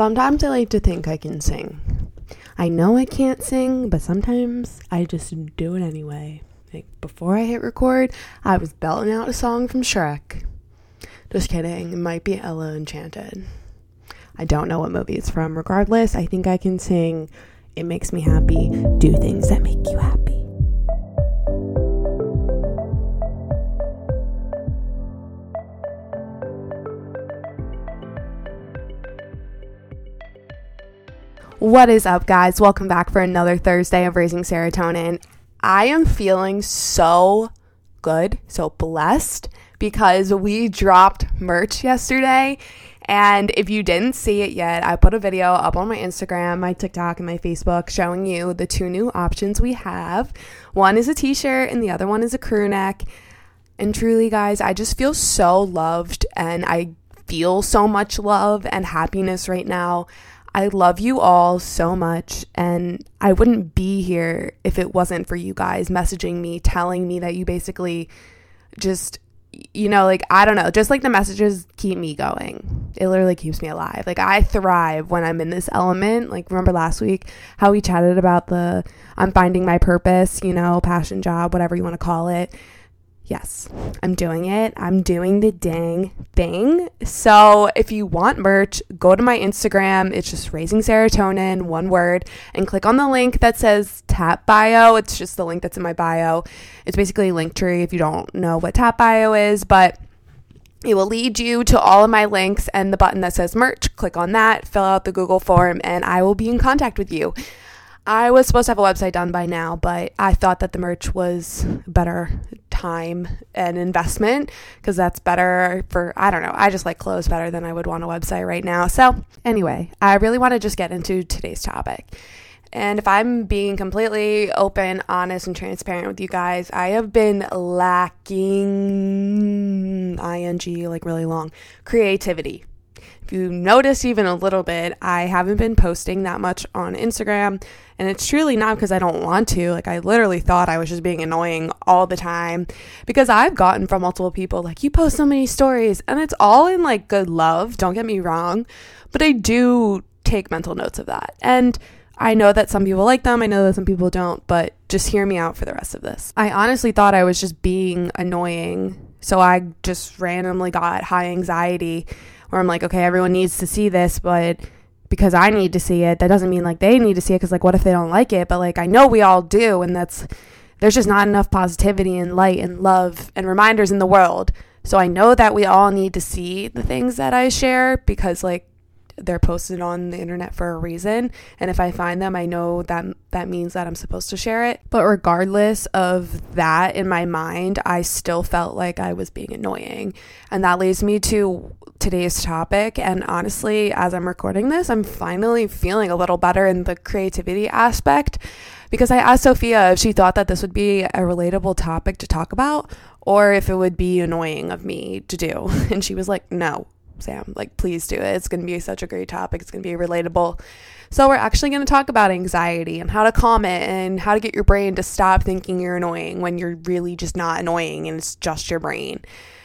Sometimes I like to think I can sing. I know I can't sing, but sometimes I just do it anyway. Like before I hit record, I was belting out a song from Shrek. Just kidding, it might be Ella Enchanted. I don't know what movie it's from. Regardless, I think I can sing. It makes me happy. Do things that make you happy. What is up, guys? Welcome back for another Thursday of Raising Serotonin. I am feeling so good, so blessed because we dropped merch yesterday. And if you didn't see it yet, I put a video up on my Instagram, my TikTok, and my Facebook showing you the two new options we have. One is a t shirt, and the other one is a crew neck. And truly, guys, I just feel so loved and I feel so much love and happiness right now. I love you all so much, and I wouldn't be here if it wasn't for you guys messaging me, telling me that you basically just, you know, like, I don't know, just like the messages keep me going. It literally keeps me alive. Like, I thrive when I'm in this element. Like, remember last week how we chatted about the I'm finding my purpose, you know, passion job, whatever you want to call it. Yes, I'm doing it. I'm doing the dang thing. So if you want merch, go to my Instagram. It's just raising serotonin, one word, and click on the link that says tap bio. It's just the link that's in my bio. It's basically Linktree if you don't know what tap bio is, but it will lead you to all of my links and the button that says merch. Click on that, fill out the Google form, and I will be in contact with you. I was supposed to have a website done by now, but I thought that the merch was better time and investment because that's better for, I don't know, I just like clothes better than I would want a website right now. So, anyway, I really want to just get into today's topic. And if I'm being completely open, honest, and transparent with you guys, I have been lacking ing like really long creativity if you notice even a little bit, I haven't been posting that much on Instagram. And it's truly not because I don't want to. Like, I literally thought I was just being annoying all the time because I've gotten from multiple people, like, you post so many stories. And it's all in like good love. Don't get me wrong. But I do take mental notes of that. And I know that some people like them. I know that some people don't. But just hear me out for the rest of this. I honestly thought I was just being annoying. So I just randomly got high anxiety where I'm like, okay, everyone needs to see this, but because I need to see it, that doesn't mean like they need to see it because like what if they don't like it? But like I know we all do, and that's there's just not enough positivity and light and love and reminders in the world. So I know that we all need to see the things that I share because like they're posted on the internet for a reason and if i find them i know that that means that i'm supposed to share it. But regardless of that in my mind i still felt like i was being annoying. And that leads me to today's topic. And honestly as i'm recording this i'm finally feeling a little better in the creativity aspect because i asked sophia if she thought that this would be a relatable topic to talk about or if it would be annoying of me to do. And she was like no Sam, like, please do it. It's going to be such a great topic. It's going to be relatable. So, we're actually going to talk about anxiety and how to calm it and how to get your brain to stop thinking you're annoying when you're really just not annoying and it's just your brain.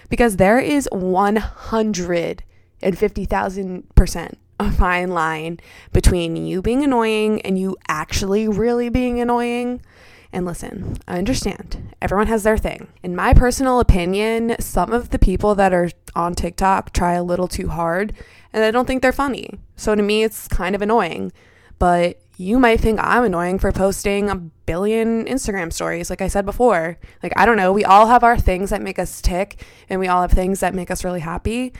Because there is 150,000% a fine line between you being annoying and you actually really being annoying. And listen, I understand. Everyone has their thing. In my personal opinion, some of the people that are on TikTok try a little too hard and I don't think they're funny. So to me, it's kind of annoying. But you might think I'm annoying for posting a billion Instagram stories, like I said before. Like, I don't know. We all have our things that make us tick and we all have things that make us really happy.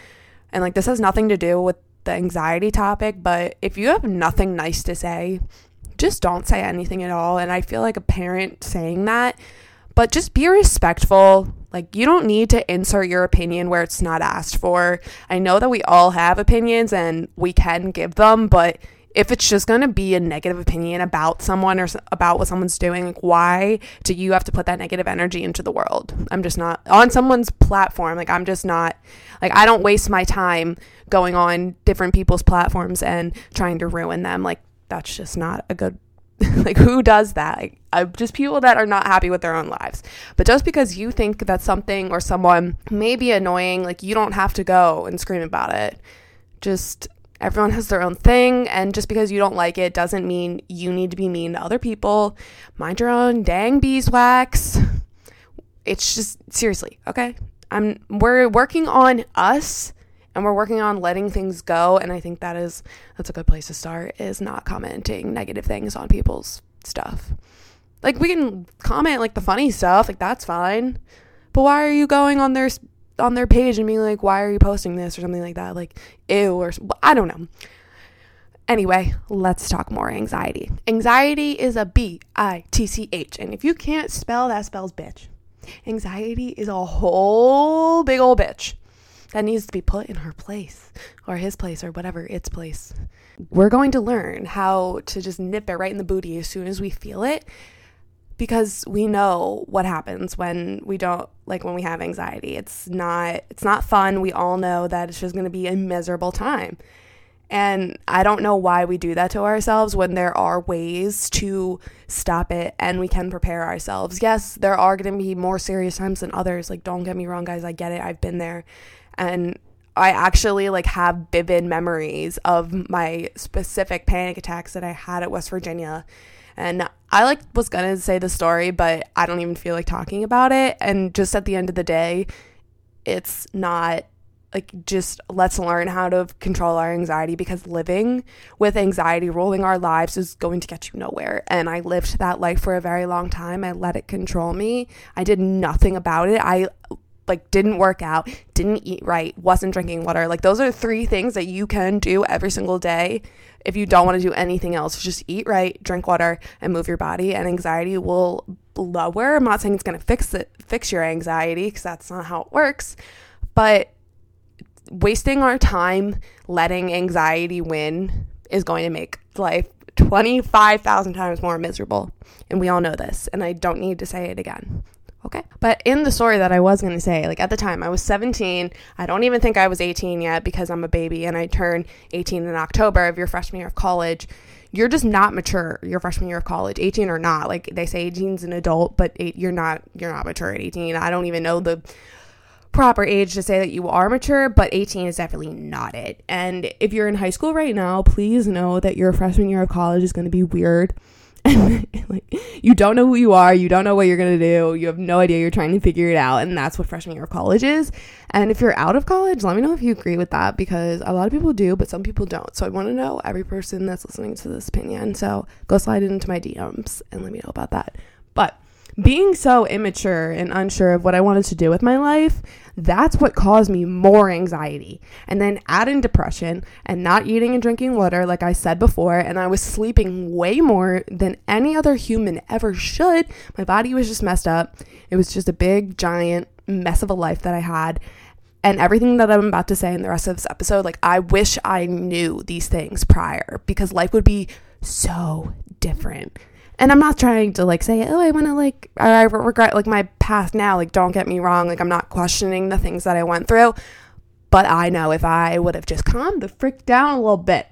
And like, this has nothing to do with the anxiety topic, but if you have nothing nice to say, just don't say anything at all. And I feel like a parent saying that, but just be respectful. Like, you don't need to insert your opinion where it's not asked for. I know that we all have opinions and we can give them, but if it's just going to be a negative opinion about someone or about what someone's doing, like why do you have to put that negative energy into the world? I'm just not on someone's platform. Like I'm just not like I don't waste my time going on different people's platforms and trying to ruin them. Like that's just not a good like who does that like just people that are not happy with their own lives but just because you think that something or someone may be annoying like you don't have to go and scream about it just Everyone has their own thing, and just because you don't like it doesn't mean you need to be mean to other people. Mind your own dang beeswax. It's just seriously, okay? I'm we're working on us and we're working on letting things go and I think that is that's a good place to start is not commenting negative things on people's stuff. Like we can comment like the funny stuff, like that's fine. But why are you going on their on their page and being like, why are you posting this or something like that? Like, ew, or I don't know. Anyway, let's talk more anxiety. Anxiety is a B I T C H. And if you can't spell, that spells bitch. Anxiety is a whole big old bitch that needs to be put in her place or his place or whatever its place. We're going to learn how to just nip it right in the booty as soon as we feel it because we know what happens when we don't like when we have anxiety. It's not it's not fun. We all know that it's just going to be a miserable time. And I don't know why we do that to ourselves when there are ways to stop it and we can prepare ourselves. Yes, there are going to be more serious times than others. Like don't get me wrong guys, I get it. I've been there. And I actually like have vivid memories of my specific panic attacks that I had at West Virginia. And I like was gonna say the story, but I don't even feel like talking about it. And just at the end of the day, it's not like just let's learn how to control our anxiety because living with anxiety ruling our lives is going to get you nowhere. And i lived that life for a very long time. I let it control me. I did nothing about it. I like didn't work out didn't eat right wasn't drinking water like those are three things that you can do every single day if you don't want to do anything else, just eat right, drink water, and move your body, and anxiety will lower. I'm not saying it's going to fix it, fix your anxiety, because that's not how it works, but wasting our time letting anxiety win is going to make life 25,000 times more miserable. And we all know this, and I don't need to say it again. Okay. But in the story that I was going to say, like at the time I was 17, I don't even think I was 18 yet because I'm a baby and I turn 18 in October of your freshman year of college. You're just not mature your freshman year of college, 18 or not. Like they say 18 is an adult, but you're not you're not mature at 18. I don't even know the proper age to say that you are mature, but 18 is definitely not it. And if you're in high school right now, please know that your freshman year of college is going to be weird like you don't know who you are, you don't know what you're gonna do, you have no idea, you're trying to figure it out, and that's what freshman year of college is. And if you're out of college, let me know if you agree with that because a lot of people do, but some people don't. So I want to know every person that's listening to this opinion. So go slide into my DMs and let me know about that. But being so immature and unsure of what I wanted to do with my life, that's what caused me more anxiety. And then add in depression and not eating and drinking water, like I said before, and I was sleeping way more than any other human ever should. My body was just messed up. It was just a big, giant mess of a life that I had. And everything that I'm about to say in the rest of this episode, like, I wish I knew these things prior because life would be so different and I'm not trying to like say, oh, I want to like, I regret like my past now. Like, don't get me wrong. Like, I'm not questioning the things that I went through. But I know if I would have just calmed the frick down a little bit,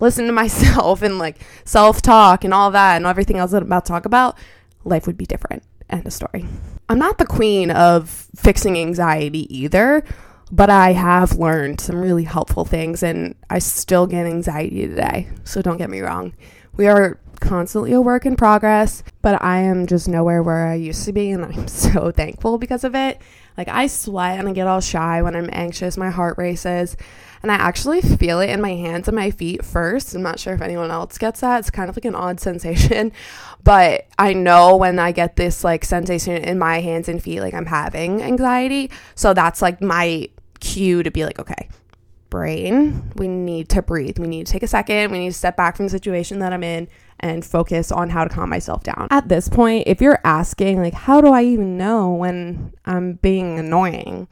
listen to myself and like self talk and all that and everything else that I'm about to talk about, life would be different. End of story. I'm not the queen of fixing anxiety either, but I have learned some really helpful things and I still get anxiety today. So don't get me wrong. We are constantly a work in progress, but I am just nowhere where I used to be, and I'm so thankful because of it. Like, I sweat and I get all shy when I'm anxious, my heart races, and I actually feel it in my hands and my feet first. I'm not sure if anyone else gets that. It's kind of like an odd sensation, but I know when I get this like sensation in my hands and feet, like I'm having anxiety. So that's like my cue to be like, okay, brain, we need to breathe. We need to take a second. We need to step back from the situation that I'm in and focus on how to calm myself down. At this point, if you're asking, like, how do I even know when I'm being annoying?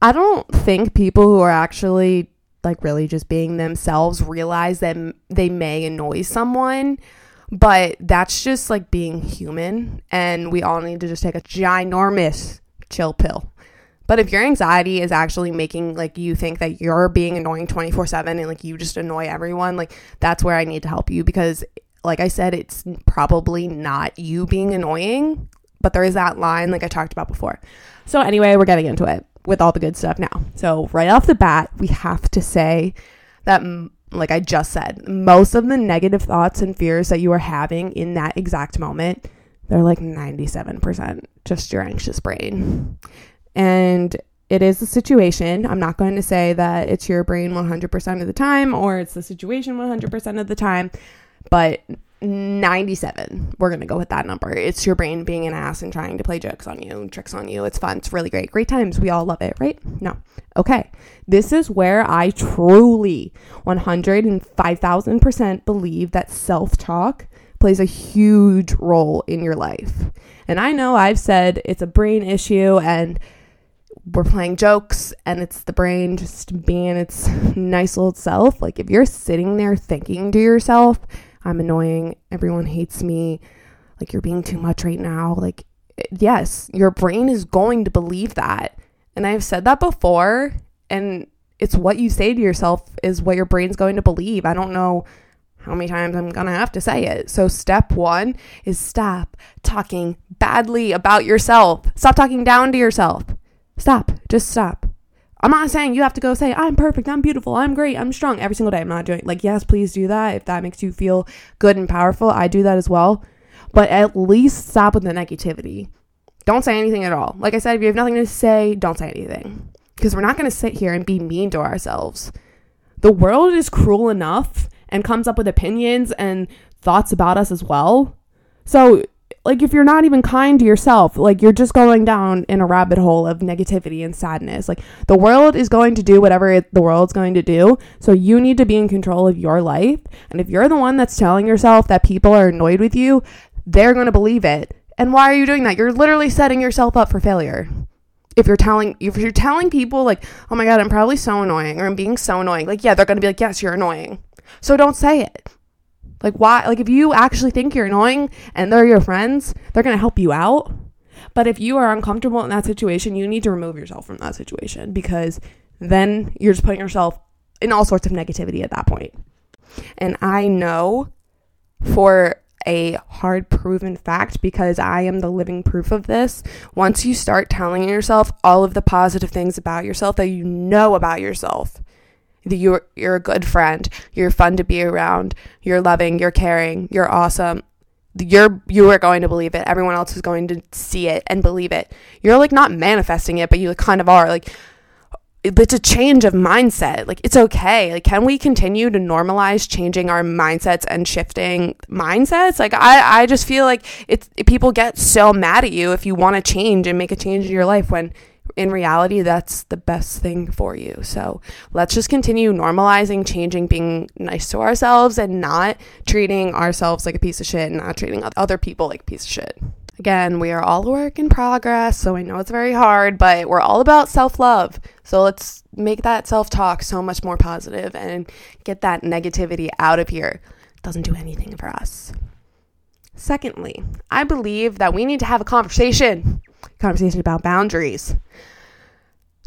I don't think people who are actually like really just being themselves realize that they may annoy someone, but that's just like being human. And we all need to just take a ginormous chill pill. But if your anxiety is actually making like you think that you're being annoying 24 7 and like you just annoy everyone, like that's where I need to help you because like I said, it's probably not you being annoying, but there is that line like I talked about before. So, anyway, we're getting into it with all the good stuff now. So, right off the bat, we have to say that like I just said, most of the negative thoughts and fears that you are having in that exact moment, they're like 97% just your anxious brain. And it is a situation. I'm not going to say that it's your brain 100% of the time or it's the situation 100% of the time, but 97. We're to go with that number. It's your brain being an ass and trying to play jokes on you and tricks on you. It's fun. It's really great. Great times. We all love it, right? No. Okay. This is where I truly 105,000% believe that self talk plays a huge role in your life. And I know I've said it's a brain issue and we're playing jokes and it's the brain just being its nice old self. Like if you're sitting there thinking to yourself, I'm annoying, everyone hates me, like you're being too much right now, like yes, your brain is going to believe that. And I've said that before and it's what you say to yourself is what your brain's going to believe. I don't know how many times I'm going to have to say it. So, step one is stop talking badly about yourself. Stop talking down to yourself. Stop. Just stop. I'm not saying you have to go say, I'm perfect, I'm beautiful, I'm great, I'm strong every single day. I'm not doing like, yes, please do that if that makes you feel good and powerful. I do that as well. But at least stop with the negativity. Don't say anything at all. Like I said, if you have nothing to say, don't say anything. Because we're not going to sit here and be mean to ourselves. The world is cruel enough and comes up with opinions and thoughts about us as well. So like if you're not even kind to yourself, like you're just going down in a rabbit hole of negativity and sadness. Like the world is going to do whatever it, the world's going to do. So you need to be in control of your life. And if you're the one that's telling yourself that people are annoyed with you, they're going to believe it. And why are you doing that? You're literally setting yourself up for failure. If you're telling if you're telling people like, "Oh my god, I'm probably so annoying," or "I'm being so annoying." Like, yeah, they're going to be like, "Yes, you're annoying." So don't say it. Like why like if you actually think you're annoying and they're your friends, they're going to help you out. But if you are uncomfortable in that situation, you need to remove yourself from that situation because then you're just putting yourself in all sorts of negativity at that point. And I know for a hard proven fact because I am the living proof of this. Once you start telling yourself all of the positive things about yourself that you know about yourself, you're you're a good friend. You're fun to be around. You're loving. You're caring. You're awesome. You're you are going to believe it. Everyone else is going to see it and believe it. You're like not manifesting it, but you kind of are. Like it's a change of mindset. Like it's okay. Like can we continue to normalize changing our mindsets and shifting mindsets? Like I I just feel like it's people get so mad at you if you want to change and make a change in your life when in reality, that's the best thing for you. So let's just continue normalizing, changing, being nice to ourselves, and not treating ourselves like a piece of shit and not treating other people like a piece of shit. Again, we are all a work in progress, so I know it's very hard, but we're all about self love. So let's make that self talk so much more positive and get that negativity out of here. It doesn't do anything for us. Secondly, I believe that we need to have a conversation conversation about boundaries.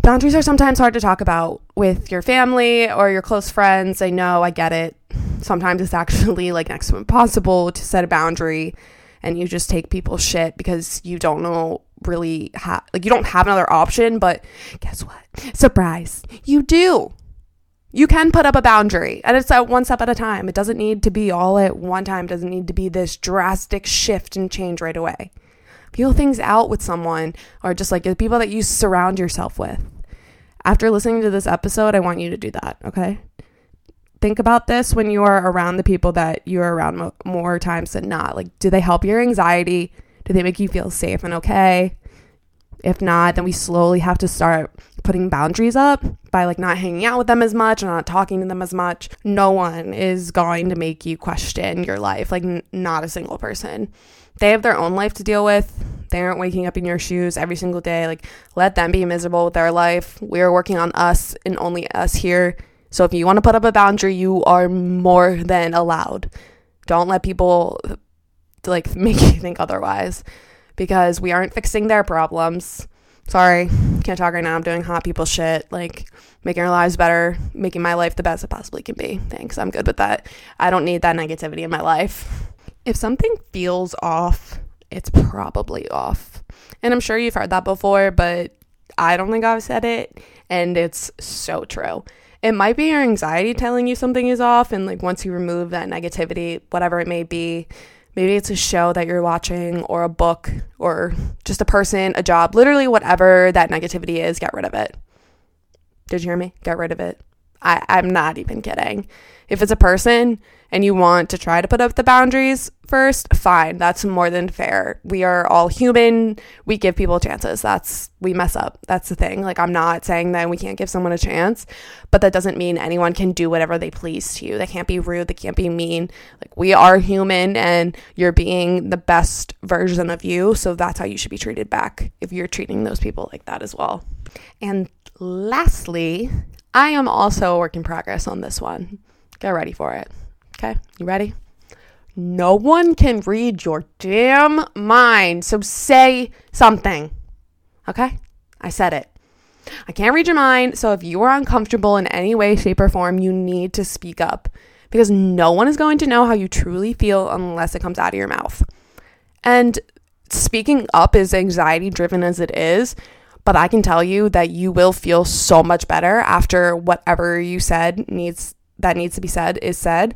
Boundaries are sometimes hard to talk about with your family or your close friends. I know, I get it. Sometimes it's actually like next to impossible to set a boundary and you just take people's shit because you don't know really have like you don't have another option, but guess what? Surprise. You do. You can put up a boundary and it's at one step at a time. It doesn't need to be all at one time. It doesn't need to be this drastic shift and change right away feel things out with someone or just like the people that you surround yourself with. After listening to this episode, I want you to do that, okay? Think about this when you are around the people that you're around mo- more times than not. Like, do they help your anxiety? Do they make you feel safe and okay? If not, then we slowly have to start putting boundaries up by like not hanging out with them as much or not talking to them as much. No one is going to make you question your life, like, n- not a single person. They have their own life to deal with. They aren't waking up in your shoes every single day. Like, let them be miserable with their life. We're working on us and only us here. So if you want to put up a boundary, you are more than allowed. Don't let people like make you think otherwise because we aren't fixing their problems. Sorry, can't talk right now. I'm doing hot people shit, like making our lives better, making my life the best it possibly can be. Thanks. I'm good with that. I don't need that negativity in my life if something feels off, it's probably off. And I'm sure you've heard that before, but I don't think I've said it. And it's so true. it might be your anxiety telling you something is off. And like once you remove that negativity, whatever it may be, maybe it's a show that you're watching or a book or just a person, a job, literally whatever that negativity is, get rid of it. Did you hear me? Get rid of it. I, I'm not even kidding. If it's a person and you want to try to put up the boundaries first, fine. That's more than fair. We are all human. We give people chances. That's, we mess up. That's the thing. Like, I'm not saying that we can't give someone a chance, but that doesn't mean anyone can do whatever they please to you. They can't be rude. They can't be mean. Like, we are human and you're being the best version of you. So that's how you should be treated back if you're treating those people like that as well. And lastly, I am also a work in progress on this one. Get ready for it. Okay, you ready? No one can read your damn mind, so say something. Okay? I said it. I can't read your mind, so if you are uncomfortable in any way, shape, or form, you need to speak up because no one is going to know how you truly feel unless it comes out of your mouth. And speaking up is anxiety driven as it is, but I can tell you that you will feel so much better after whatever you said needs that needs to be said is said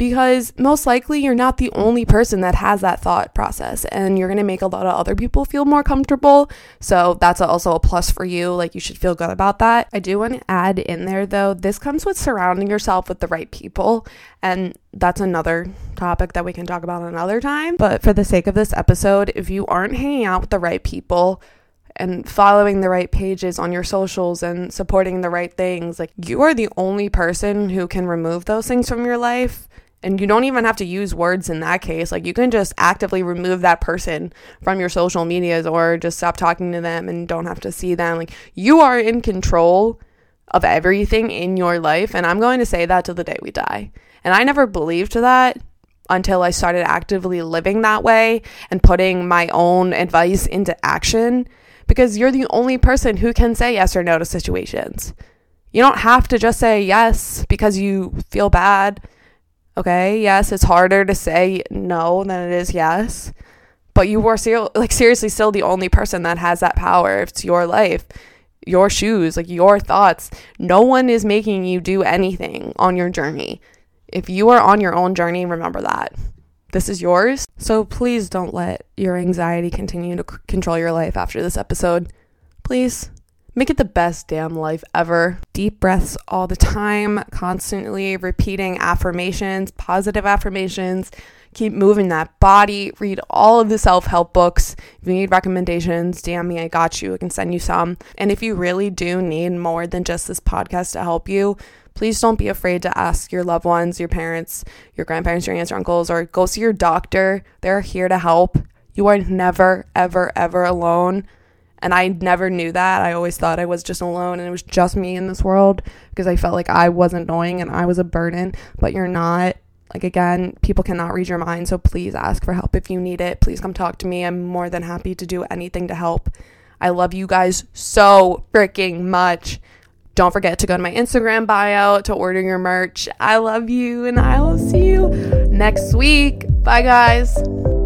because most likely you're not the only person that has that thought process and you're going to make a lot of other people feel more comfortable. So that's also a plus for you. Like you should feel good about that. I do want to add in there though, this comes with surrounding yourself with the right people. And that's another topic that we can talk about another time. But for the sake of this episode, if you aren't hanging out with the right people, and following the right pages on your socials and supporting the right things. Like, you are the only person who can remove those things from your life. And you don't even have to use words in that case. Like, you can just actively remove that person from your social medias or just stop talking to them and don't have to see them. Like, you are in control of everything in your life. And I'm going to say that to the day we die. And I never believed that until I started actively living that way and putting my own advice into action because you're the only person who can say yes or no to situations. You don't have to just say yes because you feel bad. Okay, yes, it's harder to say no than it is yes. But you are still like seriously still the only person that has that power. It's your life, your shoes, like your thoughts. No one is making you do anything on your journey. If you are on your own journey, remember that this is yours. So please don't let your anxiety continue to c- control your life after this episode. Please make it the best damn life ever. Deep breaths all the time, constantly repeating affirmations, positive affirmations. Keep moving that body. Read all of the self help books. If you need recommendations, DM me. I got you. I can send you some. And if you really do need more than just this podcast to help you, please don't be afraid to ask your loved ones, your parents, your grandparents, your aunts, your uncles, or go see your doctor. They're here to help. You are never, ever, ever alone. And I never knew that. I always thought I was just alone and it was just me in this world because I felt like I was annoying and I was a burden, but you're not. Like, again, people cannot read your mind. So please ask for help if you need it. Please come talk to me. I'm more than happy to do anything to help. I love you guys so freaking much. Don't forget to go to my Instagram bio to order your merch. I love you and I will see you next week. Bye, guys.